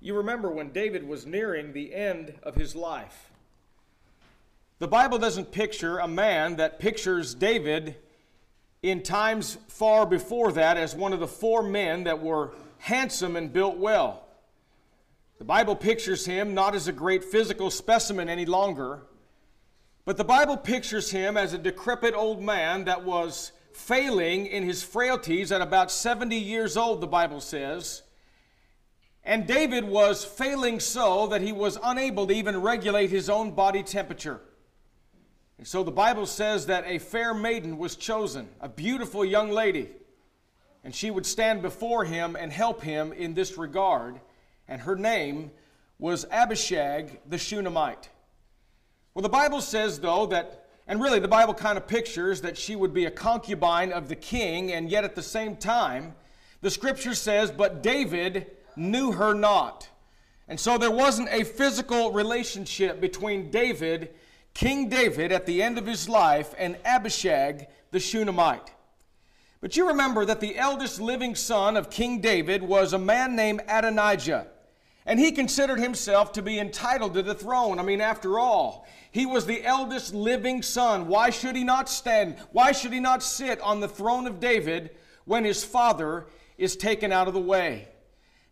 You remember when David was nearing the end of his life. The Bible doesn't picture a man that pictures David in times far before that as one of the four men that were handsome and built well. The Bible pictures him not as a great physical specimen any longer, but the Bible pictures him as a decrepit old man that was failing in his frailties at about 70 years old, the Bible says. And David was failing so that he was unable to even regulate his own body temperature. And so the Bible says that a fair maiden was chosen, a beautiful young lady, and she would stand before him and help him in this regard. And her name was Abishag the Shunammite. Well, the Bible says, though, that, and really the Bible kind of pictures that she would be a concubine of the king, and yet at the same time, the scripture says, but David knew her not. And so there wasn't a physical relationship between David King David at the end of his life and Abishag the Shunammite. But you remember that the eldest living son of King David was a man named Adonijah. And he considered himself to be entitled to the throne. I mean, after all, he was the eldest living son. Why should he not stand? Why should he not sit on the throne of David when his father is taken out of the way?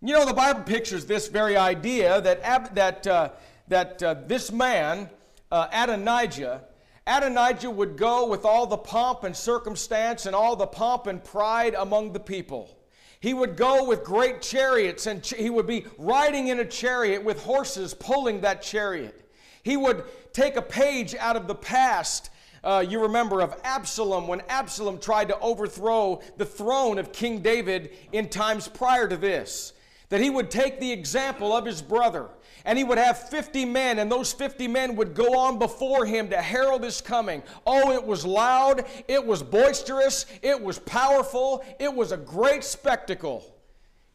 You know, the Bible pictures this very idea that, that, uh, that uh, this man uh, Adonijah, Adonijah would go with all the pomp and circumstance and all the pomp and pride among the people. He would go with great chariots and ch- he would be riding in a chariot with horses pulling that chariot. He would take a page out of the past. Uh, you remember of Absalom when Absalom tried to overthrow the throne of King David in times prior to this. That he would take the example of his brother and he would have 50 men, and those 50 men would go on before him to herald his coming. Oh, it was loud, it was boisterous, it was powerful, it was a great spectacle.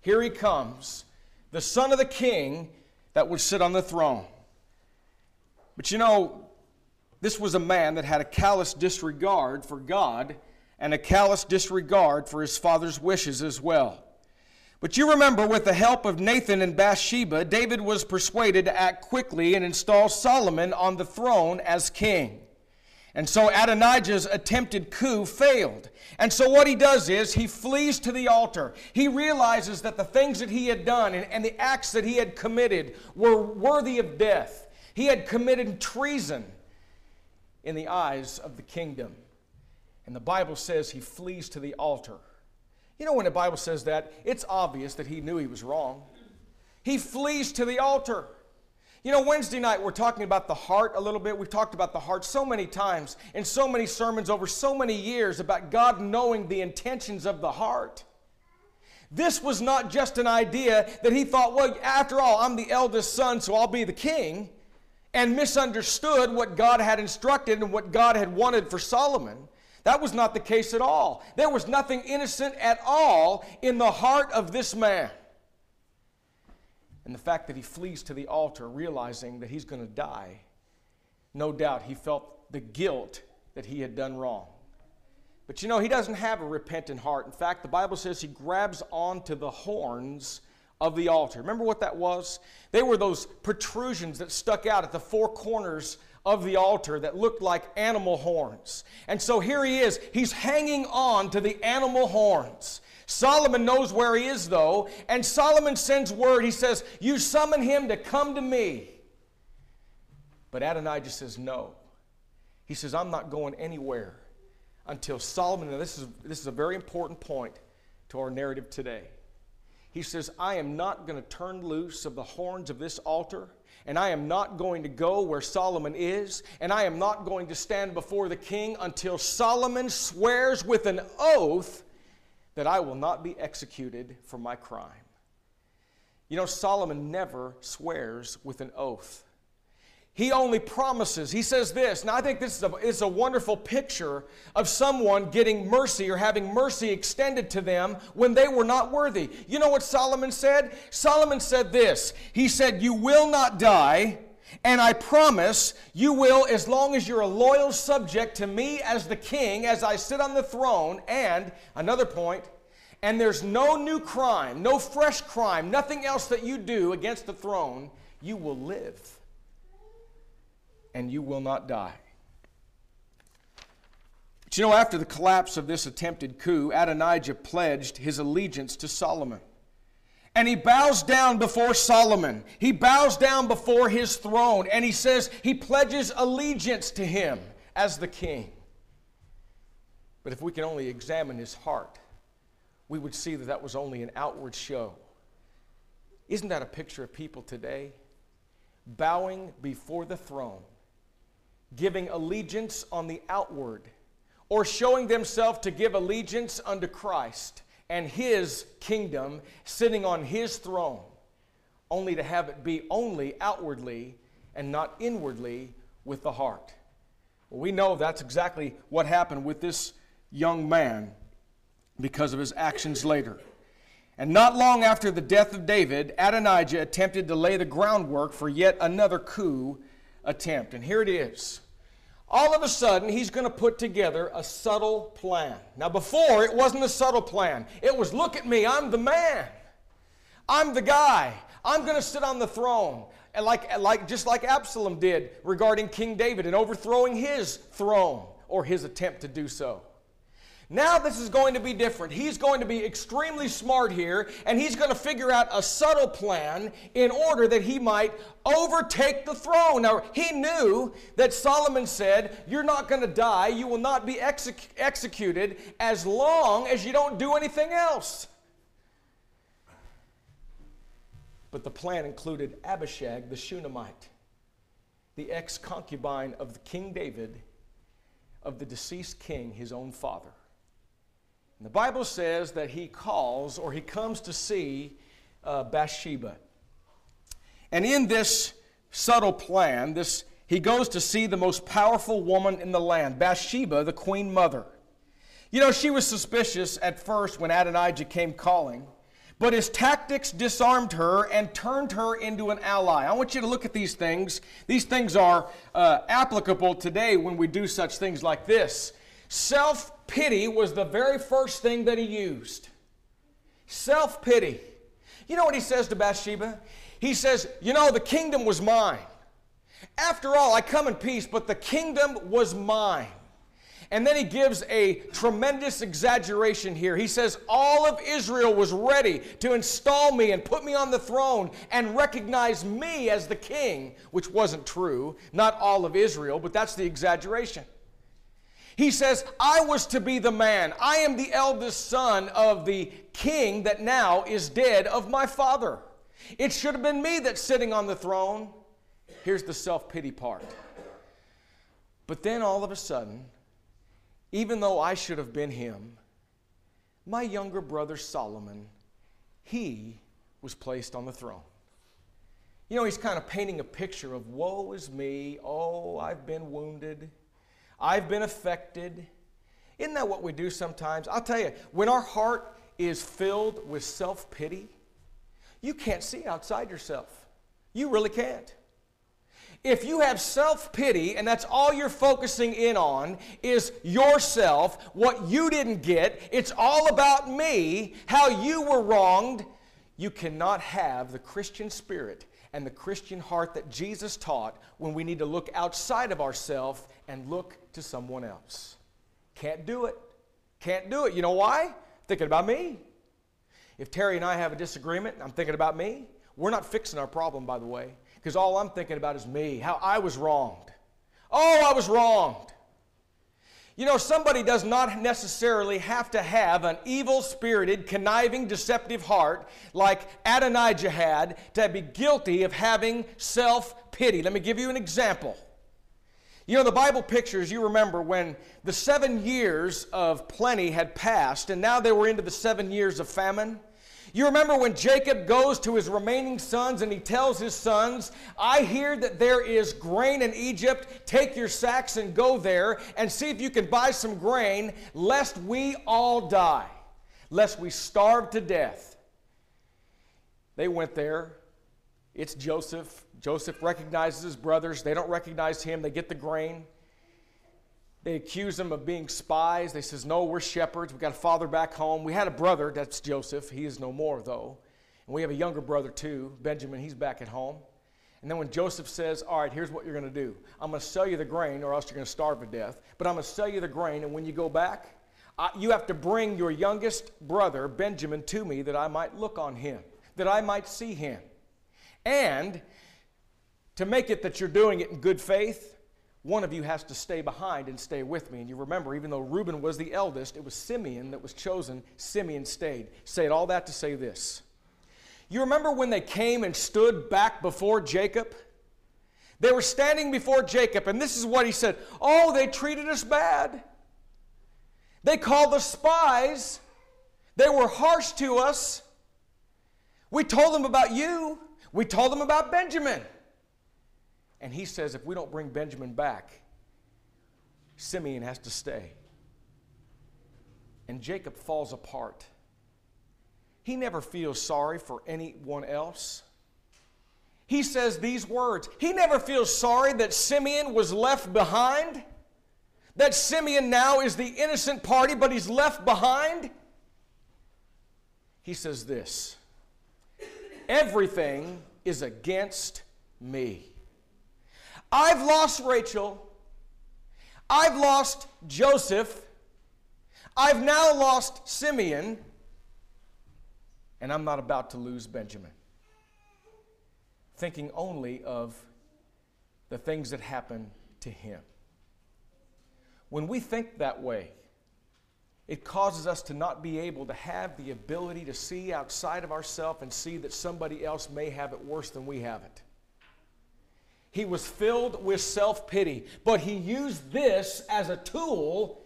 Here he comes, the son of the king that would sit on the throne. But you know, this was a man that had a callous disregard for God and a callous disregard for his father's wishes as well. But you remember, with the help of Nathan and Bathsheba, David was persuaded to act quickly and install Solomon on the throne as king. And so Adonijah's attempted coup failed. And so what he does is he flees to the altar. He realizes that the things that he had done and, and the acts that he had committed were worthy of death. He had committed treason in the eyes of the kingdom. And the Bible says he flees to the altar. You know, when the Bible says that, it's obvious that he knew he was wrong. He flees to the altar. You know, Wednesday night we're talking about the heart a little bit. We've talked about the heart so many times in so many sermons over so many years about God knowing the intentions of the heart. This was not just an idea that he thought, well, after all, I'm the eldest son, so I'll be the king, and misunderstood what God had instructed and what God had wanted for Solomon. That was not the case at all. There was nothing innocent at all in the heart of this man. And the fact that he flees to the altar realizing that he's going to die, no doubt he felt the guilt that he had done wrong. But you know, he doesn't have a repentant heart. In fact, the Bible says he grabs onto the horns of the altar. Remember what that was? They were those protrusions that stuck out at the four corners of the altar that looked like animal horns. And so here he is. He's hanging on to the animal horns. Solomon knows where he is, though, and Solomon sends word. He says, You summon him to come to me. But Adonijah says, No. He says, I'm not going anywhere until Solomon, now this is, this is a very important point to our narrative today. He says, I am not going to turn loose of the horns of this altar and I am not going to go where Solomon is, and I am not going to stand before the king until Solomon swears with an oath that I will not be executed for my crime. You know, Solomon never swears with an oath. He only promises. He says this, and I think this is a, is a wonderful picture of someone getting mercy or having mercy extended to them when they were not worthy. You know what Solomon said? Solomon said this He said, You will not die, and I promise you will as long as you're a loyal subject to me as the king, as I sit on the throne. And another point, and there's no new crime, no fresh crime, nothing else that you do against the throne, you will live and you will not die. But you know, after the collapse of this attempted coup, Adonijah pledged his allegiance to Solomon. And he bows down before Solomon. He bows down before his throne, and he says he pledges allegiance to him as the king. But if we can only examine his heart, we would see that that was only an outward show. Isn't that a picture of people today? Bowing before the throne, giving allegiance on the outward, or showing themselves to give allegiance unto Christ and His kingdom, sitting on His throne, only to have it be only outwardly and not inwardly with the heart. Well, we know that's exactly what happened with this young man because of his actions later. And not long after the death of David, Adonijah attempted to lay the groundwork for yet another coup attempt. And here it is. All of a sudden, he's going to put together a subtle plan. Now, before, it wasn't a subtle plan. It was look at me, I'm the man. I'm the guy. I'm going to sit on the throne. And like, like, just like Absalom did regarding King David and overthrowing his throne or his attempt to do so. Now, this is going to be different. He's going to be extremely smart here, and he's going to figure out a subtle plan in order that he might overtake the throne. Now, he knew that Solomon said, You're not going to die, you will not be exec- executed as long as you don't do anything else. But the plan included Abishag the Shunammite, the ex concubine of King David, of the deceased king, his own father. And the Bible says that he calls or he comes to see uh, Bathsheba. And in this subtle plan, this he goes to see the most powerful woman in the land, Bathsheba, the queen mother. You know, she was suspicious at first when Adonijah came calling, but his tactics disarmed her and turned her into an ally. I want you to look at these things. These things are uh, applicable today when we do such things like this. Self pity was the very first thing that he used. Self pity. You know what he says to Bathsheba? He says, You know, the kingdom was mine. After all, I come in peace, but the kingdom was mine. And then he gives a tremendous exaggeration here. He says, All of Israel was ready to install me and put me on the throne and recognize me as the king, which wasn't true. Not all of Israel, but that's the exaggeration. He says, I was to be the man. I am the eldest son of the king that now is dead of my father. It should have been me that's sitting on the throne. Here's the self pity part. But then all of a sudden, even though I should have been him, my younger brother Solomon, he was placed on the throne. You know, he's kind of painting a picture of woe is me. Oh, I've been wounded. I've been affected. Isn't that what we do sometimes? I'll tell you, when our heart is filled with self pity, you can't see outside yourself. You really can't. If you have self pity and that's all you're focusing in on is yourself, what you didn't get, it's all about me, how you were wronged, you cannot have the Christian spirit and the Christian heart that Jesus taught when we need to look outside of ourselves and look to someone else. Can't do it. Can't do it. You know why? Thinking about me. If Terry and I have a disagreement, I'm thinking about me. We're not fixing our problem, by the way, because all I'm thinking about is me, how I was wronged. Oh, I was wronged. You know, somebody does not necessarily have to have an evil spirited, conniving, deceptive heart like Adonijah had to be guilty of having self pity. Let me give you an example. You know, the Bible pictures, you remember when the seven years of plenty had passed and now they were into the seven years of famine. You remember when Jacob goes to his remaining sons and he tells his sons, I hear that there is grain in Egypt. Take your sacks and go there and see if you can buy some grain, lest we all die, lest we starve to death. They went there. It's Joseph. Joseph recognizes his brothers. They don't recognize him. They get the grain. They accuse him of being spies. They says, "No, we're shepherds. We got a father back home. We had a brother. That's Joseph. He is no more though, and we have a younger brother too, Benjamin. He's back at home." And then when Joseph says, All right, here's what you're going to do I'm going to sell you the grain, or else you're going to starve to death. But I'm going to sell you the grain, and when you go back, I, you have to bring your youngest brother, Benjamin, to me that I might look on him, that I might see him. And to make it that you're doing it in good faith, one of you has to stay behind and stay with me. And you remember, even though Reuben was the eldest, it was Simeon that was chosen. Simeon stayed. Said all that to say this. You remember when they came and stood back before Jacob? They were standing before Jacob, and this is what he said Oh, they treated us bad. They called us spies. They were harsh to us. We told them about you. We told them about Benjamin. And he says, if we don't bring Benjamin back, Simeon has to stay. And Jacob falls apart. He never feels sorry for anyone else. He says these words. He never feels sorry that Simeon was left behind, that Simeon now is the innocent party, but he's left behind. He says this Everything is against me. I've lost Rachel. I've lost Joseph. I've now lost Simeon and I'm not about to lose Benjamin. Thinking only of the things that happen to him. When we think that way, it causes us to not be able to have the ability to see outside of ourselves and see that somebody else may have it worse than we have it. He was filled with self pity, but he used this as a tool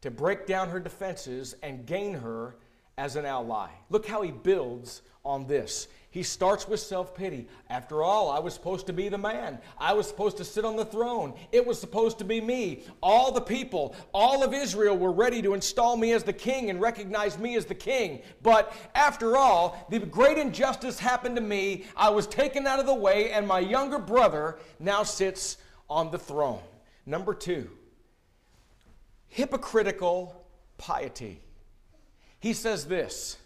to break down her defenses and gain her as an ally. Look how he builds on this. He starts with self pity. After all, I was supposed to be the man. I was supposed to sit on the throne. It was supposed to be me. All the people, all of Israel were ready to install me as the king and recognize me as the king. But after all, the great injustice happened to me. I was taken out of the way, and my younger brother now sits on the throne. Number two, hypocritical piety he says this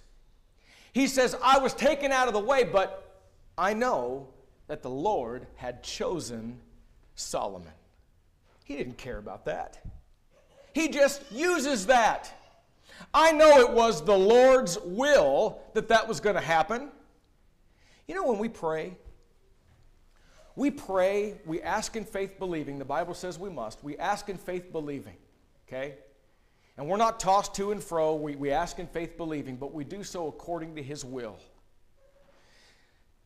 He says, I was taken out of the way, but I know that the Lord had chosen Solomon. He didn't care about that. He just uses that. I know it was the Lord's will that that was going to happen. You know, when we pray, we pray, we ask in faith believing. The Bible says we must. We ask in faith believing, okay? And we're not tossed to and fro. We, we ask in faith believing, but we do so according to His will.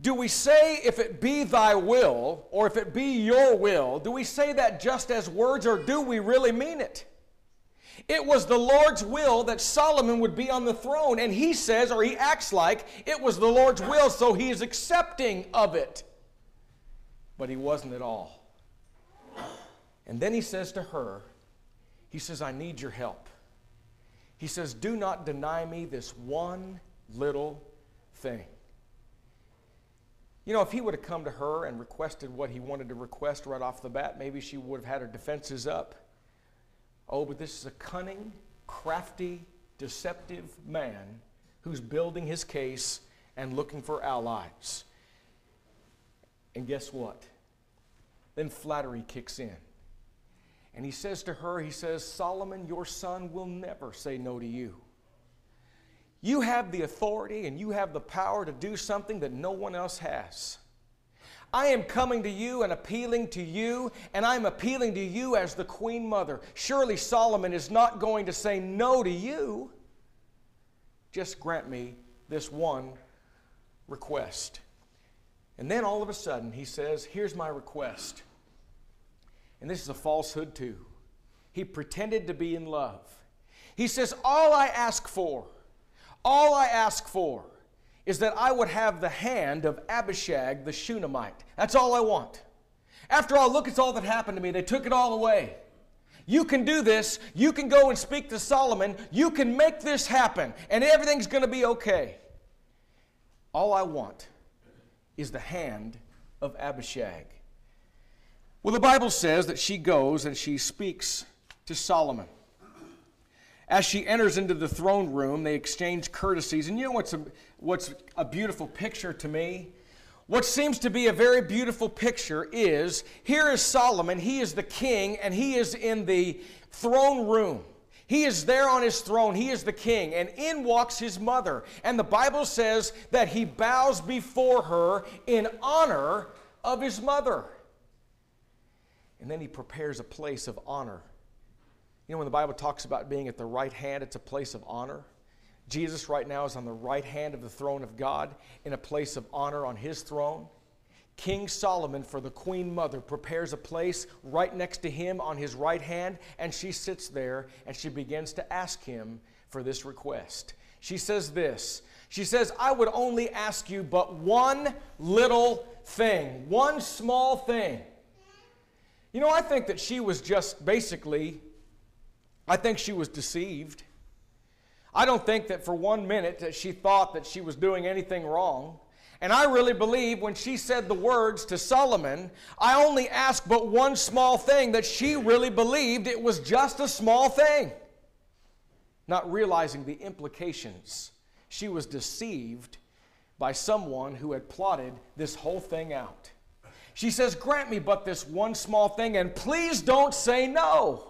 Do we say, if it be thy will, or if it be your will, do we say that just as words, or do we really mean it? It was the Lord's will that Solomon would be on the throne, and he says, or he acts like it was the Lord's will, so he is accepting of it. But he wasn't at all. And then he says to her, He says, I need your help. He says, Do not deny me this one little thing. You know, if he would have come to her and requested what he wanted to request right off the bat, maybe she would have had her defenses up. Oh, but this is a cunning, crafty, deceptive man who's building his case and looking for allies. And guess what? Then flattery kicks in. And he says to her, He says, Solomon, your son will never say no to you. You have the authority and you have the power to do something that no one else has. I am coming to you and appealing to you, and I'm appealing to you as the queen mother. Surely Solomon is not going to say no to you. Just grant me this one request. And then all of a sudden, he says, Here's my request. And this is a falsehood too. He pretended to be in love. He says, All I ask for, all I ask for is that I would have the hand of Abishag the Shunammite. That's all I want. After all, look, it's all that happened to me. They took it all away. You can do this. You can go and speak to Solomon. You can make this happen, and everything's going to be okay. All I want is the hand of Abishag. Well, the Bible says that she goes and she speaks to Solomon. As she enters into the throne room, they exchange courtesies. And you know what's a, what's a beautiful picture to me? What seems to be a very beautiful picture is here is Solomon, he is the king, and he is in the throne room. He is there on his throne. He is the king. And in walks his mother. And the Bible says that he bows before her in honor of his mother. And then he prepares a place of honor. You know, when the Bible talks about being at the right hand, it's a place of honor. Jesus right now is on the right hand of the throne of God in a place of honor on his throne. King Solomon, for the queen mother, prepares a place right next to him on his right hand, and she sits there and she begins to ask him for this request. She says this She says, I would only ask you but one little thing, one small thing. You know, I think that she was just basically, I think she was deceived. I don't think that for one minute that she thought that she was doing anything wrong. And I really believe when she said the words to Solomon, I only ask but one small thing, that she really believed it was just a small thing. Not realizing the implications. She was deceived by someone who had plotted this whole thing out. She says, Grant me but this one small thing, and please don't say no.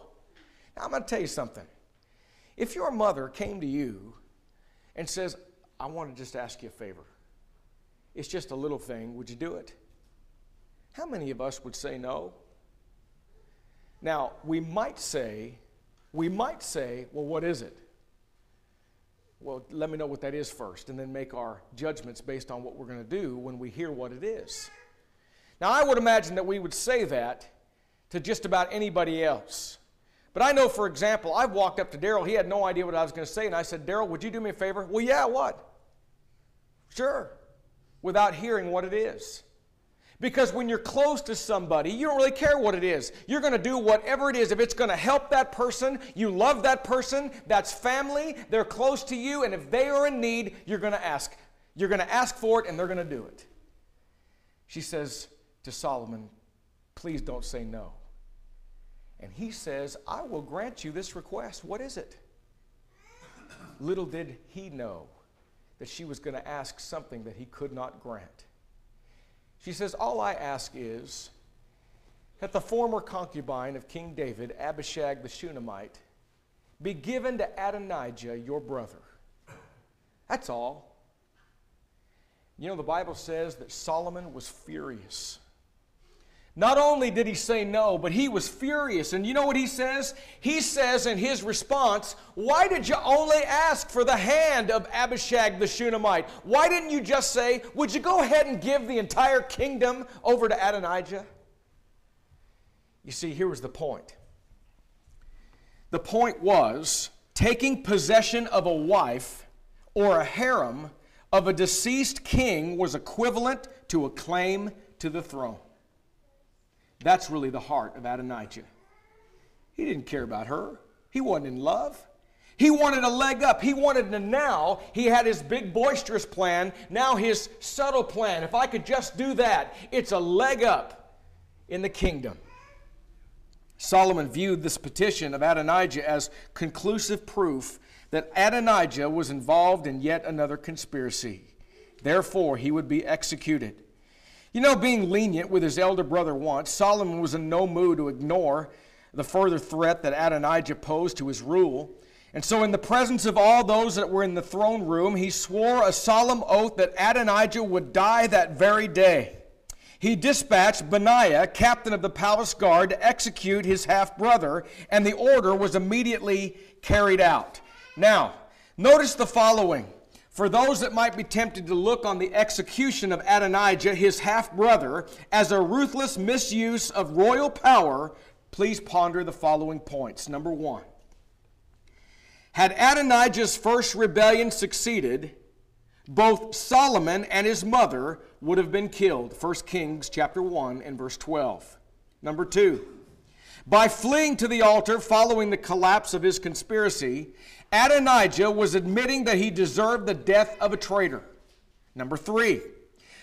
Now, I'm going to tell you something. If your mother came to you and says, I want to just ask you a favor, it's just a little thing, would you do it? How many of us would say no? Now, we might say, we might say, well, what is it? Well, let me know what that is first, and then make our judgments based on what we're going to do when we hear what it is. Now, I would imagine that we would say that to just about anybody else. But I know, for example, I've walked up to Daryl. He had no idea what I was going to say, and I said, Daryl, would you do me a favor? Well, yeah, what? Sure without hearing what it is. Because when you're close to somebody, you don't really care what it is. You're going to do whatever it is. If it's going to help that person, you love that person, that's family, they're close to you, and if they are in need, you're going to ask. You're going to ask for it, and they're going to do it. She says to Solomon, Please don't say no. And he says, I will grant you this request. What is it? Little did he know that she was going to ask something that he could not grant. She says, All I ask is that the former concubine of King David, Abishag the Shunammite, be given to Adonijah, your brother. That's all. You know, the Bible says that Solomon was furious not only did he say no, but he was furious. And you know what he says? He says in his response, Why did you only ask for the hand of Abishag the Shunammite? Why didn't you just say, Would you go ahead and give the entire kingdom over to Adonijah? You see, here was the point. The point was taking possession of a wife or a harem of a deceased king was equivalent to a claim to the throne. That's really the heart of Adonijah. He didn't care about her, he wasn't in love. He wanted a leg up. He wanted to now, he had his big boisterous plan, now his subtle plan. If I could just do that, it's a leg up in the kingdom. Solomon viewed this petition of Adonijah as conclusive proof that Adonijah was involved in yet another conspiracy. Therefore, he would be executed. You know, being lenient with his elder brother once, Solomon was in no mood to ignore the further threat that Adonijah posed to his rule. And so, in the presence of all those that were in the throne room, he swore a solemn oath that Adonijah would die that very day. He dispatched Benaiah, captain of the palace guard, to execute his half brother, and the order was immediately carried out. Now, notice the following. For those that might be tempted to look on the execution of Adonijah, his half brother, as a ruthless misuse of royal power, please ponder the following points. Number one, had Adonijah's first rebellion succeeded, both Solomon and his mother would have been killed. 1 Kings chapter 1 and verse 12. Number 2. By fleeing to the altar following the collapse of his conspiracy, Adonijah was admitting that he deserved the death of a traitor. Number three,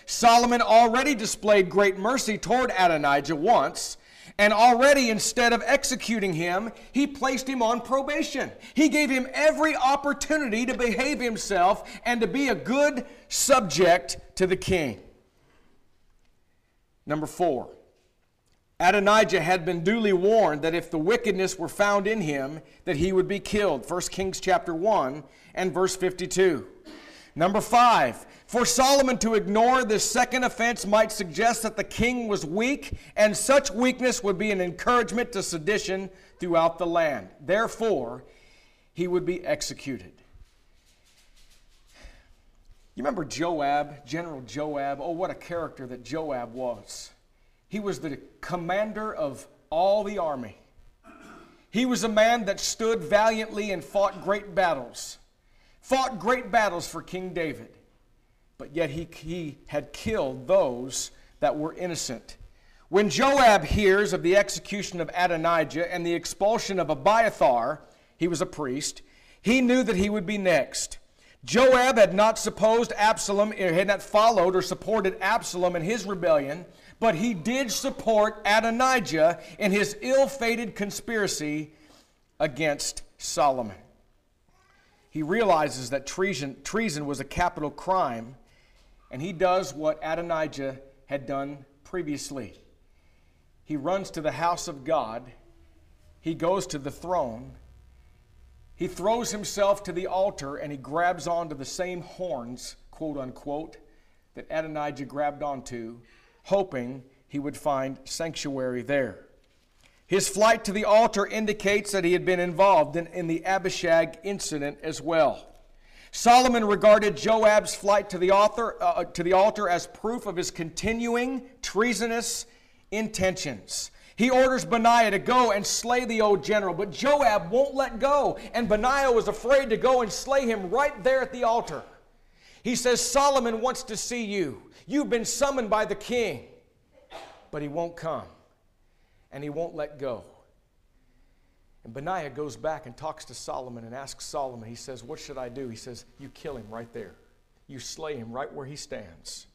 Solomon already displayed great mercy toward Adonijah once, And already, instead of executing him, he placed him on probation. He gave him every opportunity to behave himself and to be a good subject to the king. Number four, Adonijah had been duly warned that if the wickedness were found in him, that he would be killed. 1 Kings chapter 1 and verse 52. Number five, for Solomon to ignore this second offense might suggest that the king was weak, and such weakness would be an encouragement to sedition throughout the land. Therefore, he would be executed. You remember Joab, General Joab? Oh, what a character that Joab was. He was the commander of all the army. He was a man that stood valiantly and fought great battles fought great battles for King David, but yet he, he had killed those that were innocent. When Joab hears of the execution of Adonijah and the expulsion of Abiathar, he was a priest, he knew that he would be next. Joab had not supposed Absalom, had not followed or supported Absalom in his rebellion, but he did support Adonijah in his ill fated conspiracy against Solomon. He realizes that treason, treason was a capital crime, and he does what Adonijah had done previously. He runs to the house of God, he goes to the throne, he throws himself to the altar, and he grabs onto the same horns, quote unquote, that Adonijah grabbed onto, hoping he would find sanctuary there. His flight to the altar indicates that he had been involved in, in the Abishag incident as well. Solomon regarded Joab's flight to the, author, uh, to the altar as proof of his continuing treasonous intentions. He orders Benaiah to go and slay the old general, but Joab won't let go, and Benaiah was afraid to go and slay him right there at the altar. He says, Solomon wants to see you. You've been summoned by the king, but he won't come and he won't let go. And Benaiah goes back and talks to Solomon and asks Solomon, he says, What should I do? He says, You kill him right there. You slay him right where he stands.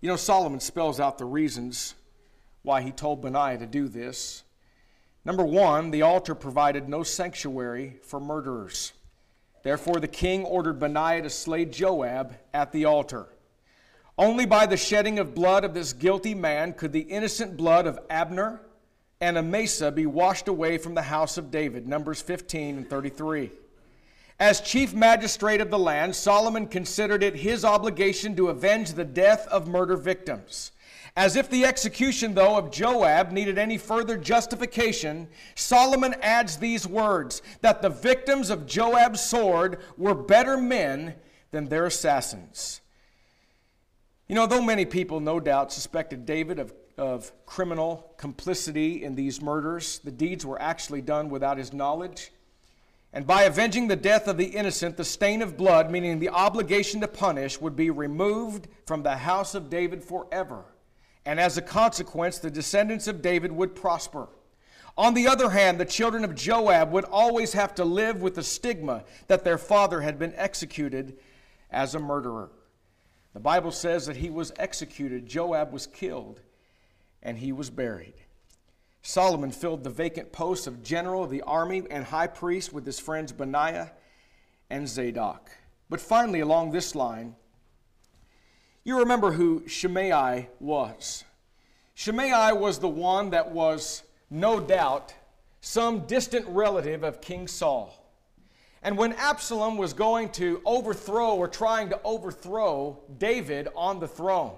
You know, Solomon spells out the reasons why he told Benaiah to do this. Number one, the altar provided no sanctuary for murderers. Therefore, the king ordered Benaiah to slay Joab at the altar. Only by the shedding of blood of this guilty man could the innocent blood of Abner and Amasa be washed away from the house of David. Numbers 15 and 33. As chief magistrate of the land, Solomon considered it his obligation to avenge the death of murder victims. As if the execution, though, of Joab needed any further justification, Solomon adds these words that the victims of Joab's sword were better men than their assassins. You know, though many people no doubt suspected David of, of criminal complicity in these murders, the deeds were actually done without his knowledge. And by avenging the death of the innocent, the stain of blood, meaning the obligation to punish, would be removed from the house of David forever. And as a consequence, the descendants of David would prosper. On the other hand, the children of Joab would always have to live with the stigma that their father had been executed as a murderer. The Bible says that he was executed, Joab was killed, and he was buried. Solomon filled the vacant posts of general of the army and high priest with his friends Benaiah and Zadok. But finally, along this line, you remember who Shimei was. Shimei was the one that was, no doubt, some distant relative of King Saul. And when Absalom was going to overthrow or trying to overthrow David on the throne,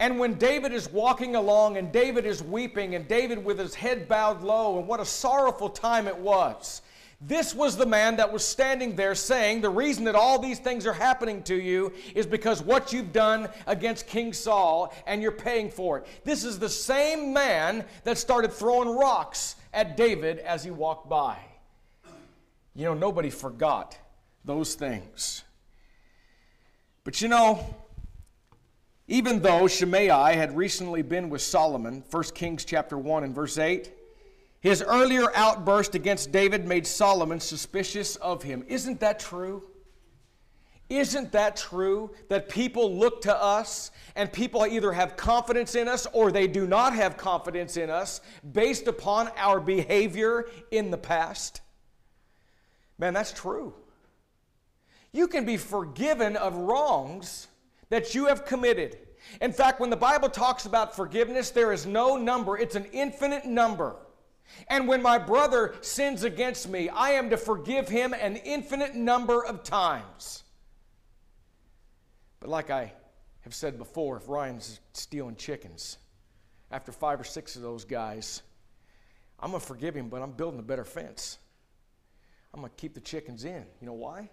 and when David is walking along and David is weeping and David with his head bowed low, and what a sorrowful time it was. This was the man that was standing there saying, The reason that all these things are happening to you is because what you've done against King Saul and you're paying for it. This is the same man that started throwing rocks at David as he walked by. You know, nobody forgot those things. But you know, even though Shimei had recently been with Solomon, 1 Kings chapter 1 and verse 8, his earlier outburst against David made Solomon suspicious of him. Isn't that true? Isn't that true that people look to us and people either have confidence in us or they do not have confidence in us based upon our behavior in the past? Man, that's true. You can be forgiven of wrongs that you have committed. In fact, when the Bible talks about forgiveness, there is no number, it's an infinite number. And when my brother sins against me, I am to forgive him an infinite number of times. But like I have said before, if Ryan's stealing chickens, after five or six of those guys, I'm going to forgive him, but I'm building a better fence. I'm going to keep the chickens in. You know why?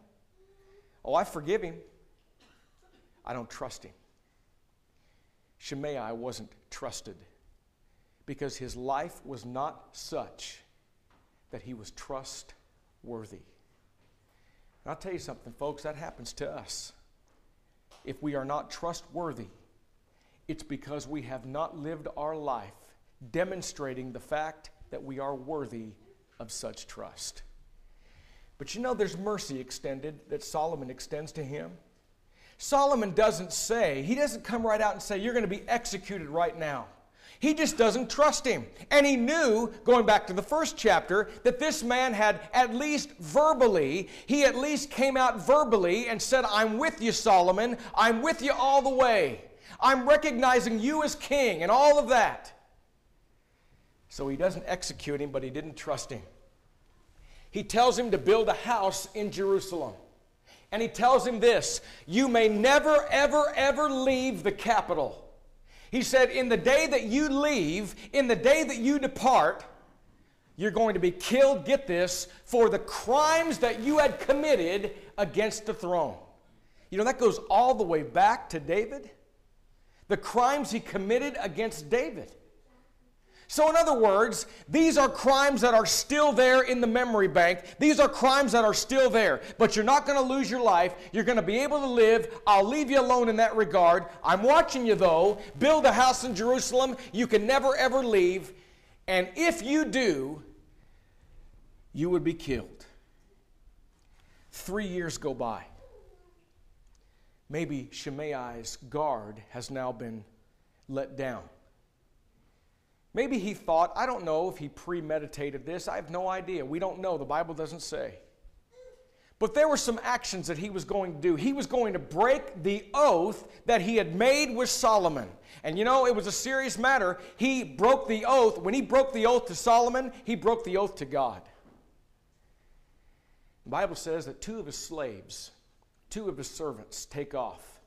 Oh, I forgive him. I don't trust him. Shimei wasn't trusted because his life was not such that he was trustworthy. And I'll tell you something, folks, that happens to us. If we are not trustworthy, it's because we have not lived our life demonstrating the fact that we are worthy of such trust. But you know, there's mercy extended that Solomon extends to him. Solomon doesn't say, he doesn't come right out and say, You're going to be executed right now. He just doesn't trust him. And he knew, going back to the first chapter, that this man had at least verbally, he at least came out verbally and said, I'm with you, Solomon. I'm with you all the way. I'm recognizing you as king and all of that. So he doesn't execute him, but he didn't trust him. He tells him to build a house in Jerusalem. And he tells him this You may never, ever, ever leave the capital. He said, In the day that you leave, in the day that you depart, you're going to be killed, get this, for the crimes that you had committed against the throne. You know, that goes all the way back to David. The crimes he committed against David. So, in other words, these are crimes that are still there in the memory bank. These are crimes that are still there. But you're not going to lose your life. You're going to be able to live. I'll leave you alone in that regard. I'm watching you, though. Build a house in Jerusalem. You can never, ever leave. And if you do, you would be killed. Three years go by. Maybe Shimei's guard has now been let down. Maybe he thought, I don't know if he premeditated this. I have no idea. We don't know. The Bible doesn't say. But there were some actions that he was going to do. He was going to break the oath that he had made with Solomon. And you know, it was a serious matter. He broke the oath. When he broke the oath to Solomon, he broke the oath to God. The Bible says that two of his slaves, two of his servants, take off.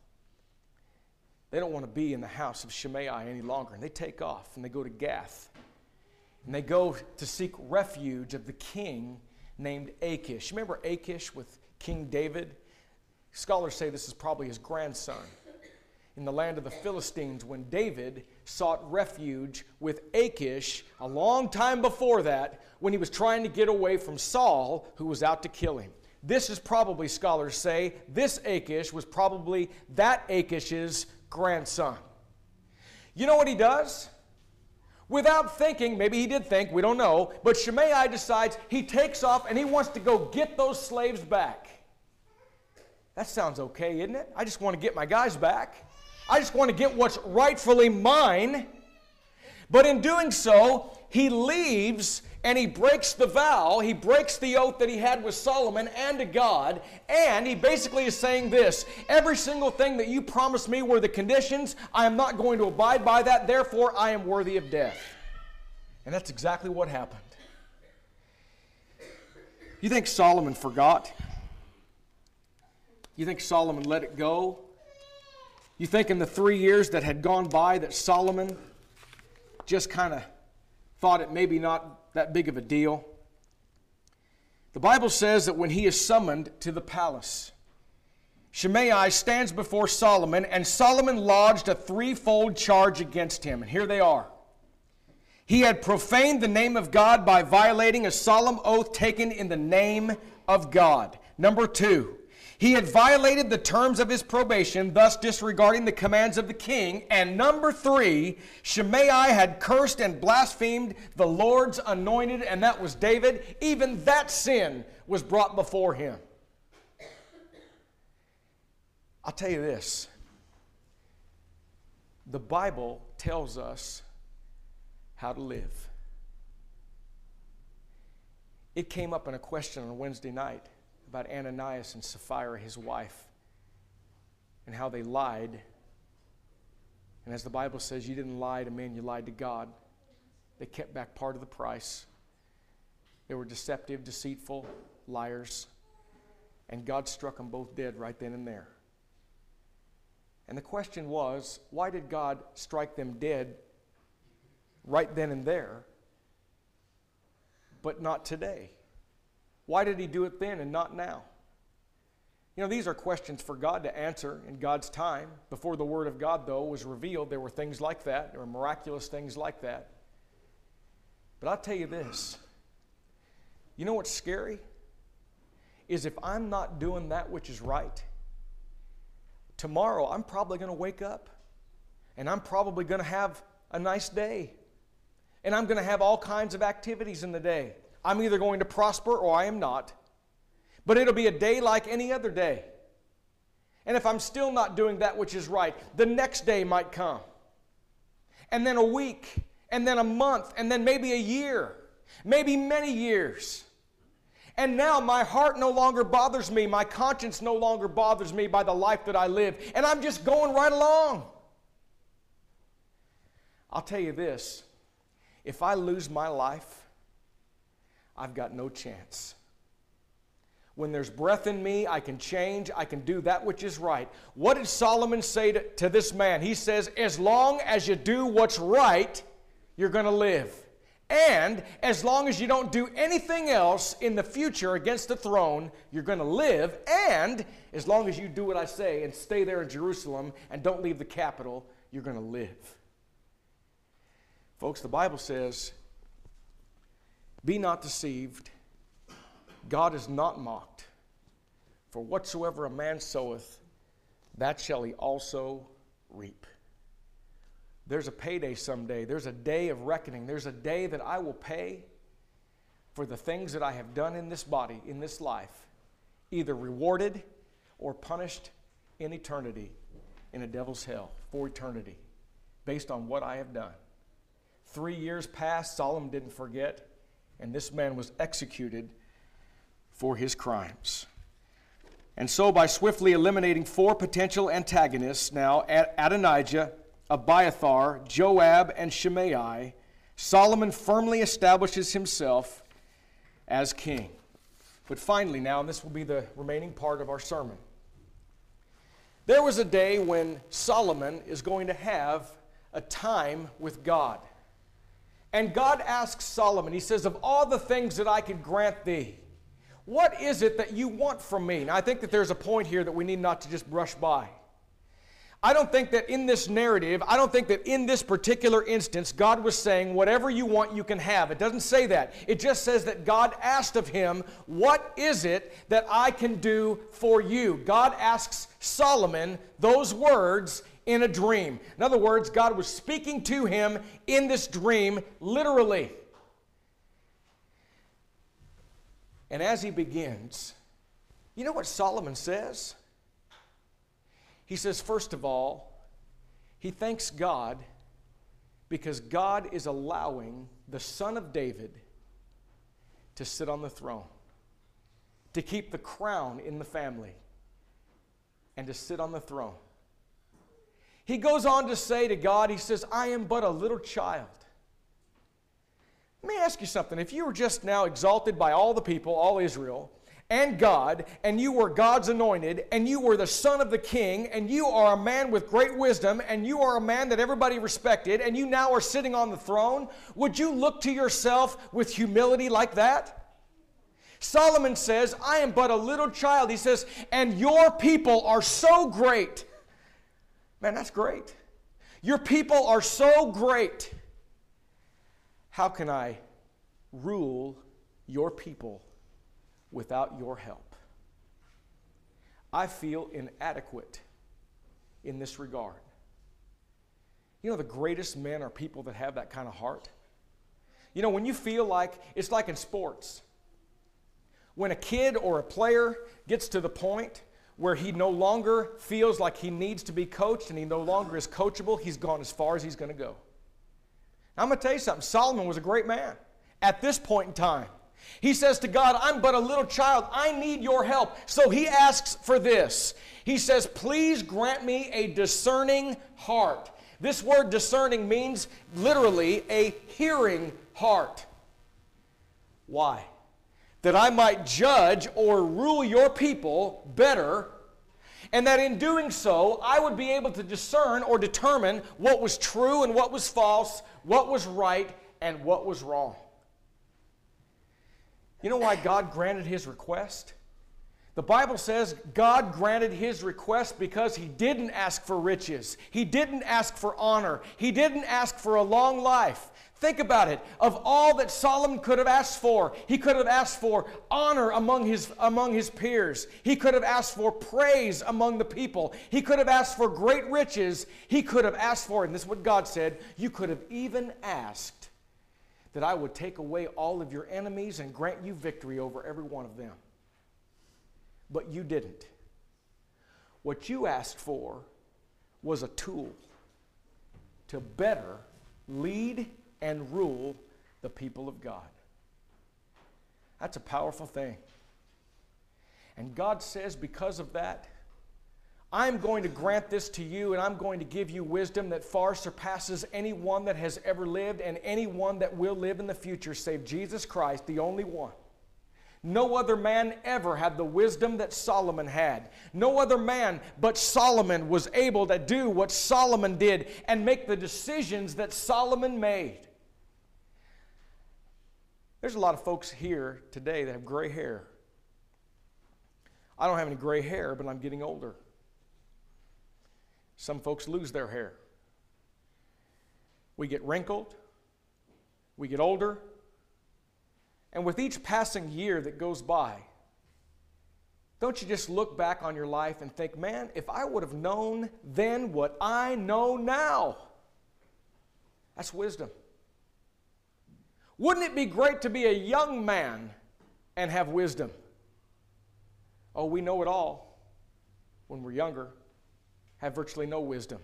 They don't want to be in the house of Shimei any longer. And they take off and they go to Gath. And they go to seek refuge of the king named Achish. Remember Achish with King David? Scholars say this is probably his grandson. In the land of the Philistines, when David sought refuge with Achish a long time before that, when he was trying to get away from Saul, who was out to kill him. This is probably, scholars say, this Achish was probably that Achish's grandson. You know what he does? Without thinking, maybe he did think, we don't know, but Shimei decides he takes off and he wants to go get those slaves back. That sounds okay, isn't it? I just want to get my guys back. I just want to get what's rightfully mine. But in doing so, he leaves and he breaks the vow, he breaks the oath that he had with Solomon and to God, and he basically is saying this every single thing that you promised me were the conditions, I am not going to abide by that, therefore I am worthy of death. And that's exactly what happened. You think Solomon forgot? You think Solomon let it go? You think in the three years that had gone by that Solomon just kind of thought it maybe not that big of a deal. The Bible says that when he is summoned to the palace, Shimei stands before Solomon, and Solomon lodged a threefold charge against him. And here they are. He had profaned the name of God by violating a solemn oath taken in the name of God. Number two, he had violated the terms of his probation, thus disregarding the commands of the king. And number three, Shimei had cursed and blasphemed the Lord's anointed, and that was David. Even that sin was brought before him. I'll tell you this the Bible tells us how to live. It came up in a question on Wednesday night about Ananias and Sapphira, his wife, and how they lied. And as the Bible says, you didn't lie to men, you lied to God. They kept back part of the price. They were deceptive, deceitful, liars. And God struck them both dead right then and there. And the question was why did God strike them dead right then and there, but not today? Why did He do it then and not now? You know, these are questions for God to answer in God's time. Before the Word of God, though, was revealed, there were things like that. There were miraculous things like that. But I'll tell you this you know what's scary? Is if I'm not doing that which is right, tomorrow I'm probably going to wake up and I'm probably going to have a nice day. And I'm going to have all kinds of activities in the day. I'm either going to prosper or I am not. But it'll be a day like any other day. And if I'm still not doing that which is right, the next day might come. And then a week, and then a month, and then maybe a year, maybe many years. And now my heart no longer bothers me, my conscience no longer bothers me by the life that I live, and I'm just going right along. I'll tell you this if I lose my life, I've got no chance. When there's breath in me, I can change. I can do that which is right. What did Solomon say to, to this man? He says, As long as you do what's right, you're going to live. And as long as you don't do anything else in the future against the throne, you're going to live. And as long as you do what I say and stay there in Jerusalem and don't leave the capital, you're going to live. Folks, the Bible says, Be not deceived. God is not mocked. For whatsoever a man soweth, that shall he also reap. There's a payday someday. There's a day of reckoning. There's a day that I will pay for the things that I have done in this body, in this life, either rewarded or punished in eternity in a devil's hell for eternity based on what I have done. Three years passed, Solomon didn't forget, and this man was executed for his crimes. And so, by swiftly eliminating four potential antagonists, now Adonijah, Abiathar, Joab, and Shimei, Solomon firmly establishes himself as king. But finally, now, and this will be the remaining part of our sermon, there was a day when Solomon is going to have a time with God. And God asks Solomon, He says, Of all the things that I could grant thee, what is it that you want from me? Now, I think that there's a point here that we need not to just brush by. I don't think that in this narrative, I don't think that in this particular instance, God was saying, whatever you want, you can have. It doesn't say that. It just says that God asked of him, What is it that I can do for you? God asks Solomon those words in a dream. In other words, God was speaking to him in this dream, literally. And as he begins, you know what Solomon says? He says, first of all, he thanks God because God is allowing the son of David to sit on the throne, to keep the crown in the family, and to sit on the throne. He goes on to say to God, He says, I am but a little child. Let me ask you something. If you were just now exalted by all the people, all Israel, and God, and you were God's anointed, and you were the son of the king, and you are a man with great wisdom, and you are a man that everybody respected, and you now are sitting on the throne, would you look to yourself with humility like that? Solomon says, I am but a little child. He says, and your people are so great. Man, that's great. Your people are so great. How can I rule your people without your help? I feel inadequate in this regard. You know, the greatest men are people that have that kind of heart. You know, when you feel like it's like in sports, when a kid or a player gets to the point where he no longer feels like he needs to be coached and he no longer is coachable, he's gone as far as he's going to go. Now, I'm going to tell you something Solomon was a great man at this point in time. He says to God, I'm but a little child. I need your help. So he asks for this. He says, Please grant me a discerning heart. This word discerning means literally a hearing heart. Why? That I might judge or rule your people better, and that in doing so, I would be able to discern or determine what was true and what was false, what was right and what was wrong. You know why God granted his request? The Bible says God granted his request because he didn't ask for riches. He didn't ask for honor. He didn't ask for a long life. Think about it. Of all that Solomon could have asked for, he could have asked for honor among his, among his peers. He could have asked for praise among the people. He could have asked for great riches. He could have asked for, and this is what God said, you could have even asked that I would take away all of your enemies and grant you victory over every one of them. But you didn't. What you asked for was a tool to better lead and rule the people of God. That's a powerful thing. And God says, because of that, I'm going to grant this to you, and I'm going to give you wisdom that far surpasses anyone that has ever lived and anyone that will live in the future, save Jesus Christ, the only one. No other man ever had the wisdom that Solomon had. No other man but Solomon was able to do what Solomon did and make the decisions that Solomon made. There's a lot of folks here today that have gray hair. I don't have any gray hair, but I'm getting older. Some folks lose their hair. We get wrinkled, we get older, and with each passing year that goes by, don't you just look back on your life and think, man, if I would have known then what I know now? That's wisdom. Wouldn't it be great to be a young man and have wisdom? Oh, we know it all when we're younger have virtually no wisdom.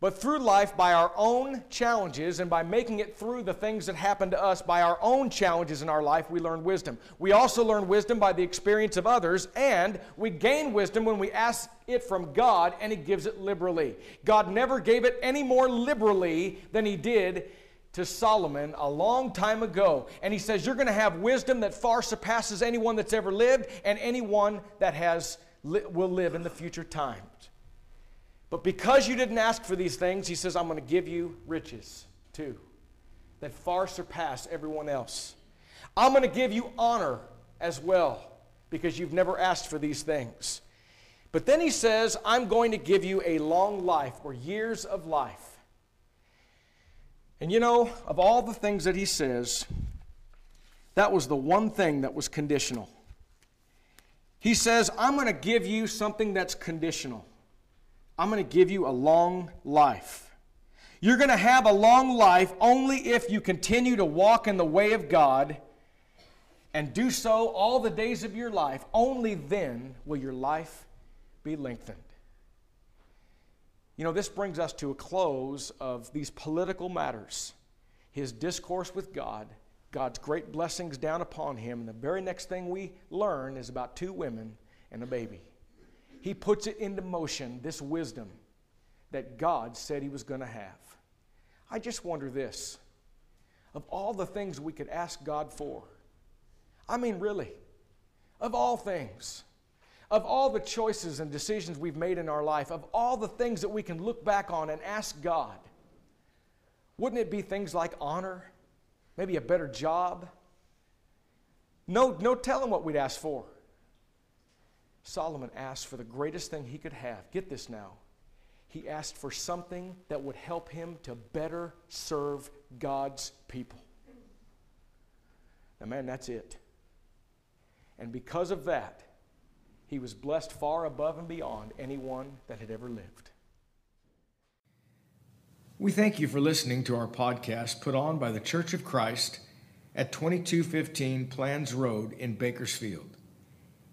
But through life, by our own challenges and by making it through the things that happen to us, by our own challenges in our life, we learn wisdom. We also learn wisdom by the experience of others, and we gain wisdom when we ask it from God, and He gives it liberally. God never gave it any more liberally than He did to Solomon a long time ago. And He says, You're going to have wisdom that far surpasses anyone that's ever lived and anyone that has will live in the future times. But because you didn't ask for these things, he says, I'm going to give you riches too that far surpass everyone else. I'm going to give you honor as well because you've never asked for these things. But then he says, I'm going to give you a long life or years of life. And you know, of all the things that he says, that was the one thing that was conditional. He says, I'm going to give you something that's conditional. I'm going to give you a long life. You're going to have a long life only if you continue to walk in the way of God and do so all the days of your life. Only then will your life be lengthened. You know, this brings us to a close of these political matters. His discourse with God God's great blessings down upon him. And the very next thing we learn is about two women and a baby. He puts it into motion, this wisdom that God said he was going to have. I just wonder this of all the things we could ask God for, I mean, really, of all things, of all the choices and decisions we've made in our life, of all the things that we can look back on and ask God, wouldn't it be things like honor? maybe a better job. No, no telling what we'd ask for. Solomon asked for the greatest thing he could have. Get this now. He asked for something that would help him to better serve God's people. Now, man, that's it. And because of that, he was blessed far above and beyond anyone that had ever lived. We thank you for listening to our podcast put on by the Church of Christ at 2215 Planz Road in Bakersfield.